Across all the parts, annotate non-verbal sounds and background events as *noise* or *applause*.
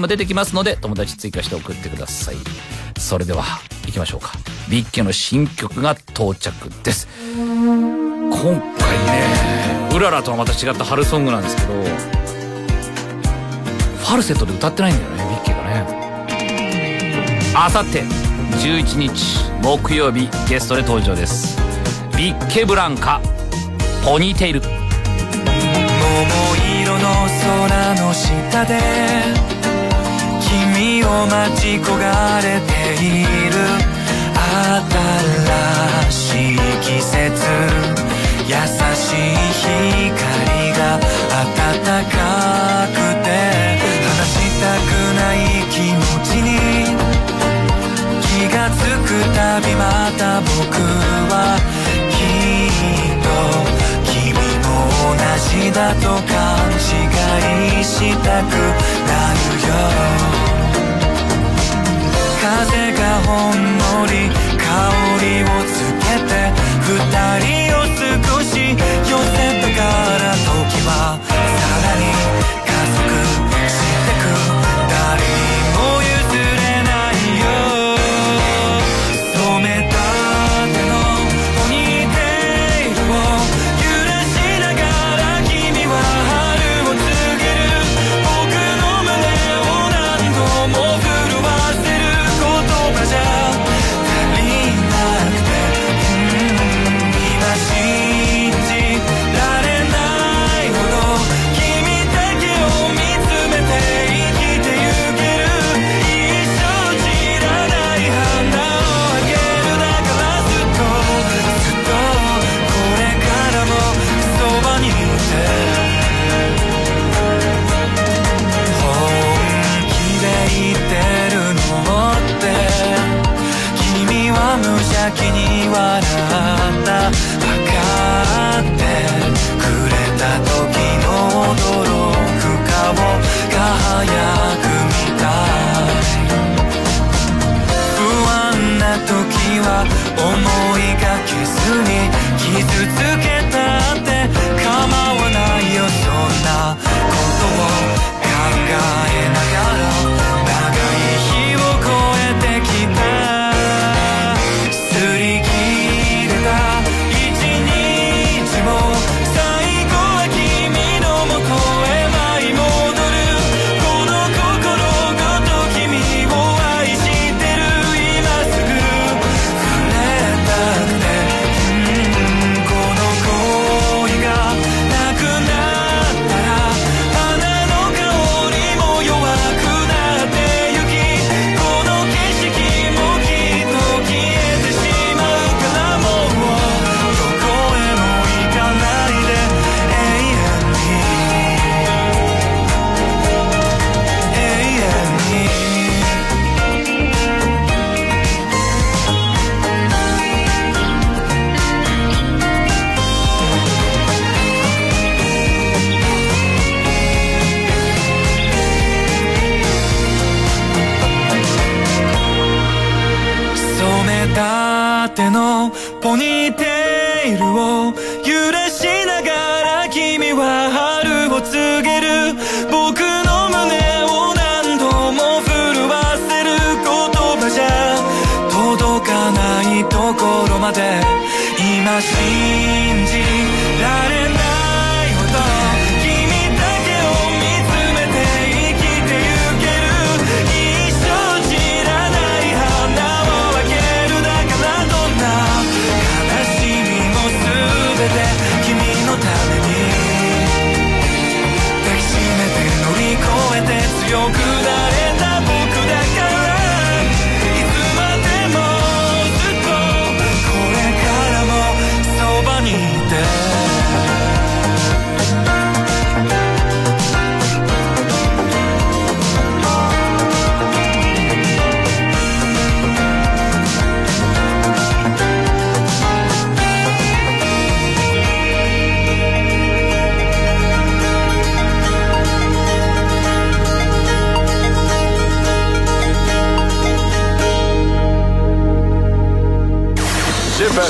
も出てきますので友達追加して送ってください。それでは行きましょうか。ビッケの新曲が到着です。今回ねうららとはまた違った春ソングなんですけどファルセットで歌ってないんだよねビッケがね。あさって11日木曜日ゲストで登場です。ビッケブランカポニーテイル。桃色の空の下で待ち焦がれている。新しい季節。優しい光が暖かくて。話したくない気持ちに。気がつくたびまた僕はきっと君も同じだと勘違いしたくなるよ。on 思いてのポニーテールを揺らしながら君は春を告げる。僕の胸を何度も震わせる言葉じゃ届かないところまで。今信じ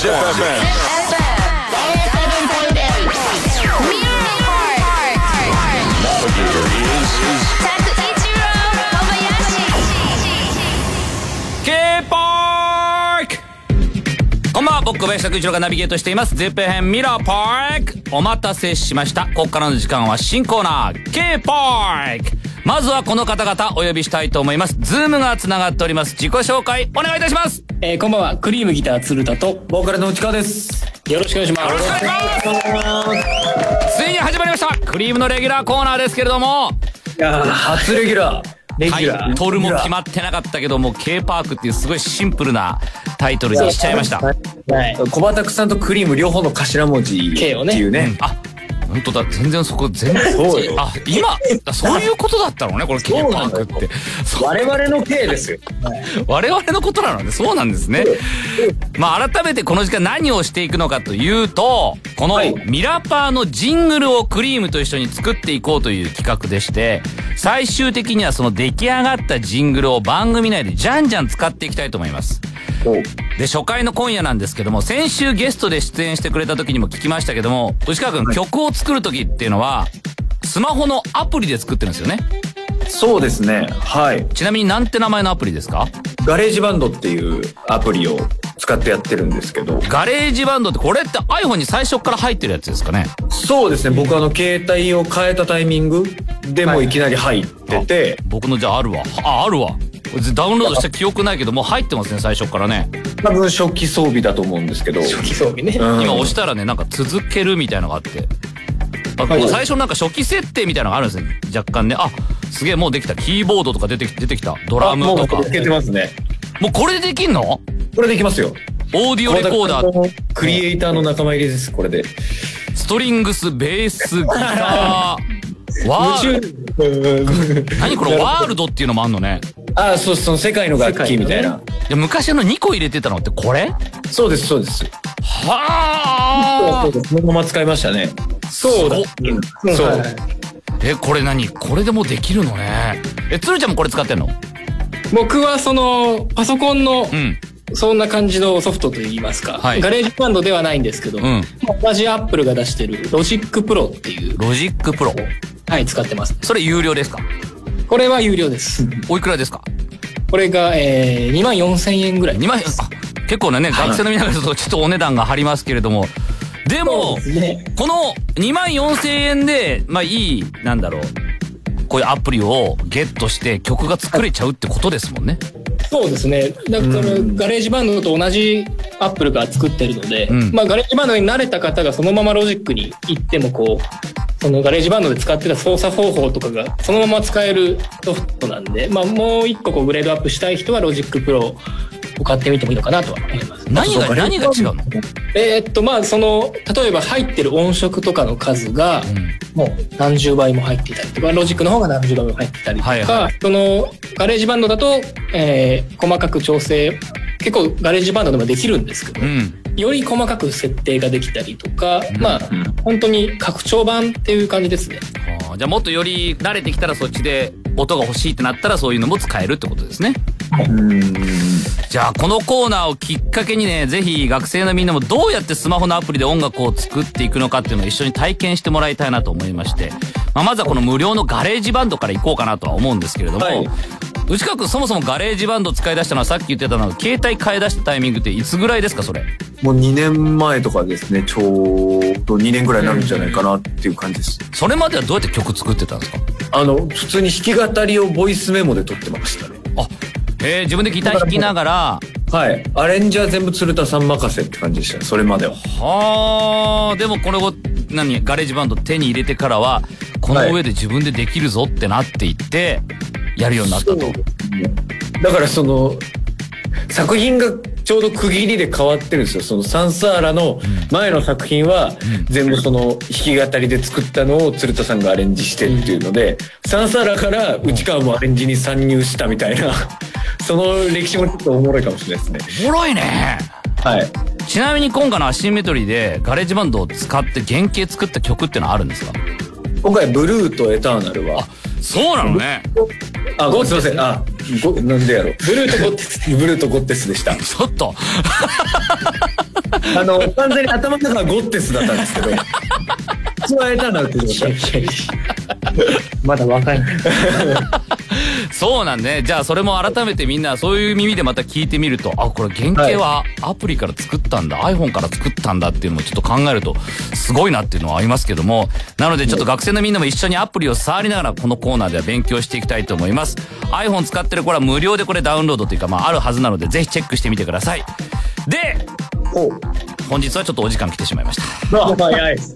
こんばんは、僕、小林拓一郎がナビゲートしています。ゼッペ編ミラーパークお待たせしました。ここからの時間は新コーナー、K パークまずはこの方々お呼びしたいと思います。ズームがつながっております。自己紹介お願いいたします。えー、こんばんは、クリームギター鶴田と、ボーカルの内川です。よろしくお願いします。よろしくお願いします。ついに始まりました。クリームのレギュラーコーナーですけれども。いやー初レギュラー。レタイトルも決まってなかったけども K パークっていうすごいシンプルなタイトルにしちゃいました。はい。小畑さんとクリーム両方の頭文字って K をね。いうね。あ本当だ。全然そこ全然あ今あそういうことだったのねこれ K パークって。我々の K ですよ。*laughs* 我々のことなのでそうなんですね。まあ改めてこの時間何をしていくのかというと、このはい。ミラパーのジングルをクリームと一緒に作っていこうという企画でして、最終的にはその出来上がったジングルを番組内でじゃんじゃん使っていきたいと思います。で、初回の今夜なんですけども、先週ゲストで出演してくれた時にも聞きましたけども、内川くん、曲を作る時っていうのは、スマホのアプリで作ってるんですよね？そうですね。はい。ちなみになんて名前のアプリですか？ガレージバンドっていうアプリを使ってやってるんですけど。ガレージバンドってこれって iPhone に最初から入ってるやつですかね？そうですね。僕あの携帯を変えたタイミングでもいきなり入ってて、僕のじゃああるわああるわ *laughs* ダウンロードした記憶ないけどもう入ってますね最初からね。多分初期装備だと思うんですけど。初期装備ね。うん。今押したらねなんか続けるみたいのがあって。あはい最初なんか初期設定みたいなのがあるんですね。若干ね。あすげえもうできた。キーボードとか出てき出てきた。ドラムとか。もうつけてますね。もうこれでできんの？これできますよ。オーディオレコーダー。クリエイターの仲間入りです、これで。ストリングスベースギター。*laughs* ワール何これ？ワールドっていうのもあんのねあ、そうその世界の楽器みたいな。いや昔の2個入れてたのってこれ？そうです、そうです。はあ。そのまま使いましたね。そうだ。うんそう。はいえこれ何？これでもうできるのね。えつるちゃんもこれ使ってんの？僕はその、パソコンのう、ん。そんな感じのソフトといいますか、はい。ガレージバンドではないんですけど、うん。同じアップルが出してるロジックプロっていう、ロジックプロ。はい、使ってます。それ有料ですか？これは有料です。おいくらですか？これが、えー、2万4千円ぐらい。2万円あ結構なね学生の皆さんとちょっとお値段が張りますけれどもでもね。この2万4千円でまあいいなんだろうこういうアプリをゲットして曲が作れちゃうってことですもんねそうですね。だから、ガレージバンドと同じアップルが作ってるので、うんまあ、ガレージバンドに慣れた方がそのままロジックに行っても、こう、そのガレージバンドで使ってた操作方法とかがそのまま使えるソフトなんで、まあ、もう一個こうグレードアップしたい人はロジックプロを買ってみてもいいのかなとは思います。何が何が違うの？えーっと、まあ、その、例えば入ってる音色とかの数が、もう何十倍も入っていたりとか、ロジックの方が何十倍も入ってたりとか、はいはその、ガレージバンドだと、えー細かく調整、結構ガレージバンドでもできるんですけど、うん。より細かく設定ができたりとか、まあ、本当に拡張版っていう感じですね。じゃあもっとより慣れてきたらそっちで音が欲しいってなったらそういうのも使えるってことですね。うん。じゃあこのコーナーをきっかけにねぜひ学生のみんなもどうやってスマホのアプリで音楽を作っていくのかっていうのを一緒に体験してもらいたいなと思いまして、まあ、まずはこの無料のガレージバンドからいこうかなとは思うんですけれども、はい。内川君そもそもガレージバンド使い出したのはさっき言ってたのは携帯買い出したタイミングっていつぐらいですかそれ？もう2年前とかですね、ちょうど2年ぐらいになるんじゃないかなっていう感じです。それまではどうやって曲作ってたんですか？あの、普通に弾き語りをボイスメモで録ってましたね。あえー、自分でギター弾きながらはい。アレンジは全部鶴田さん任せって感じでしたね、それまでは。はあでもこれを何ガレージバンド手に入れてからはこの上で自分でできるぞってなっていってやるようになったと、だからその、作品がちょうど区切りで変わってるんですよ。そのサンサーラの前の作品は全部その弾き語りで作ったのを鶴田さんがアレンジしてっていうので、サンサーラから内川もアレンジに参入したみたいな、*laughs* その歴史もちょっとおもろいかもしれないですね。おもろいねはい。ちなみに今回のアシンメトリーでガレージバンドを使って原型作った曲ってのはあるんですか？今回ブルーとエターナルは、そうなのねあ、ごすいません。あ、ご、なんでやろう。ブルーとゴッデス。ブルーとゴッデスでした。ちょっと *laughs* あの、完全に頭の中はゴッテスだったんですけど、普通はエターナルって言ってました。まだ若い。そうなんね。じゃあそれも改めてみんなそういう耳でまた聞いてみると、あ、これ原型はアプリから作ったんだ、iPhone から作ったんだっていうのもちょっと考えるとすごいなっていうのはありますけども、なのでちょっと学生のみんなも一緒にアプリを触りながらこのコーナーでは勉強していきたいと思います。iPhone 使ってるこれは無料でこれダウンロードというかまああるはずなのでぜひチェックしてみてください。で、本日はちょっとお時間来てしまいました。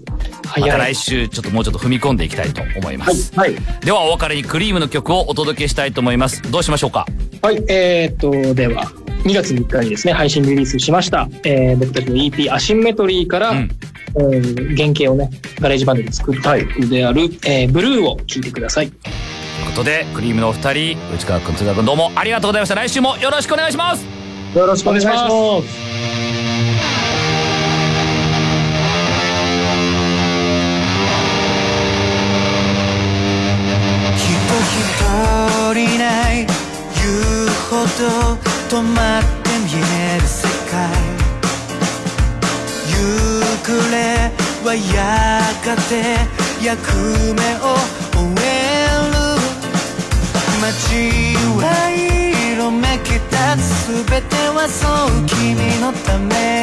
*laughs* また。来週ちょっともうちょっと踏み込んでいきたいと思います。はい。ではお別れにクリームの曲をお届けしたいと思います。どうしましょうか？はい、えー、っと、では、2月3日にですね、配信リリースしました、えー、僕たちの EP アシンメトリーから、うんえー原型をね、ガレージバンドで作った曲である、えーブルーを聴いてください。ということでクリームのお二人内川君津田君どうもありがとうございました来週もよろしくお願いしますよろしくお願いします。人一人ない。言うほど止まって見える世界。夕暮れはやがて役目を終える。街は色めき立つ全てはそう君のため。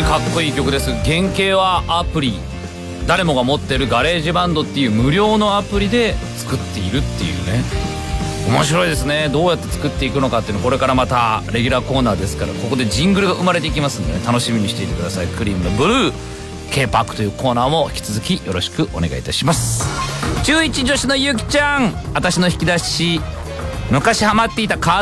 いかっこいい曲です。原型はアプリ。誰もが持ってるガレージバンドっていう無料のアプリで作っているっていうね。面白いですね。どうやって作っていくのかっていうの。これからまたレギュラーコーナーですからここでジングルが生まれていきますんでね。楽しみにしていてください。クリームのブルー。K パークというコーナーも引き続きよろしくお願いいたします。中1女子のゆきちゃん。私の引き出し。昔ハマっていたカー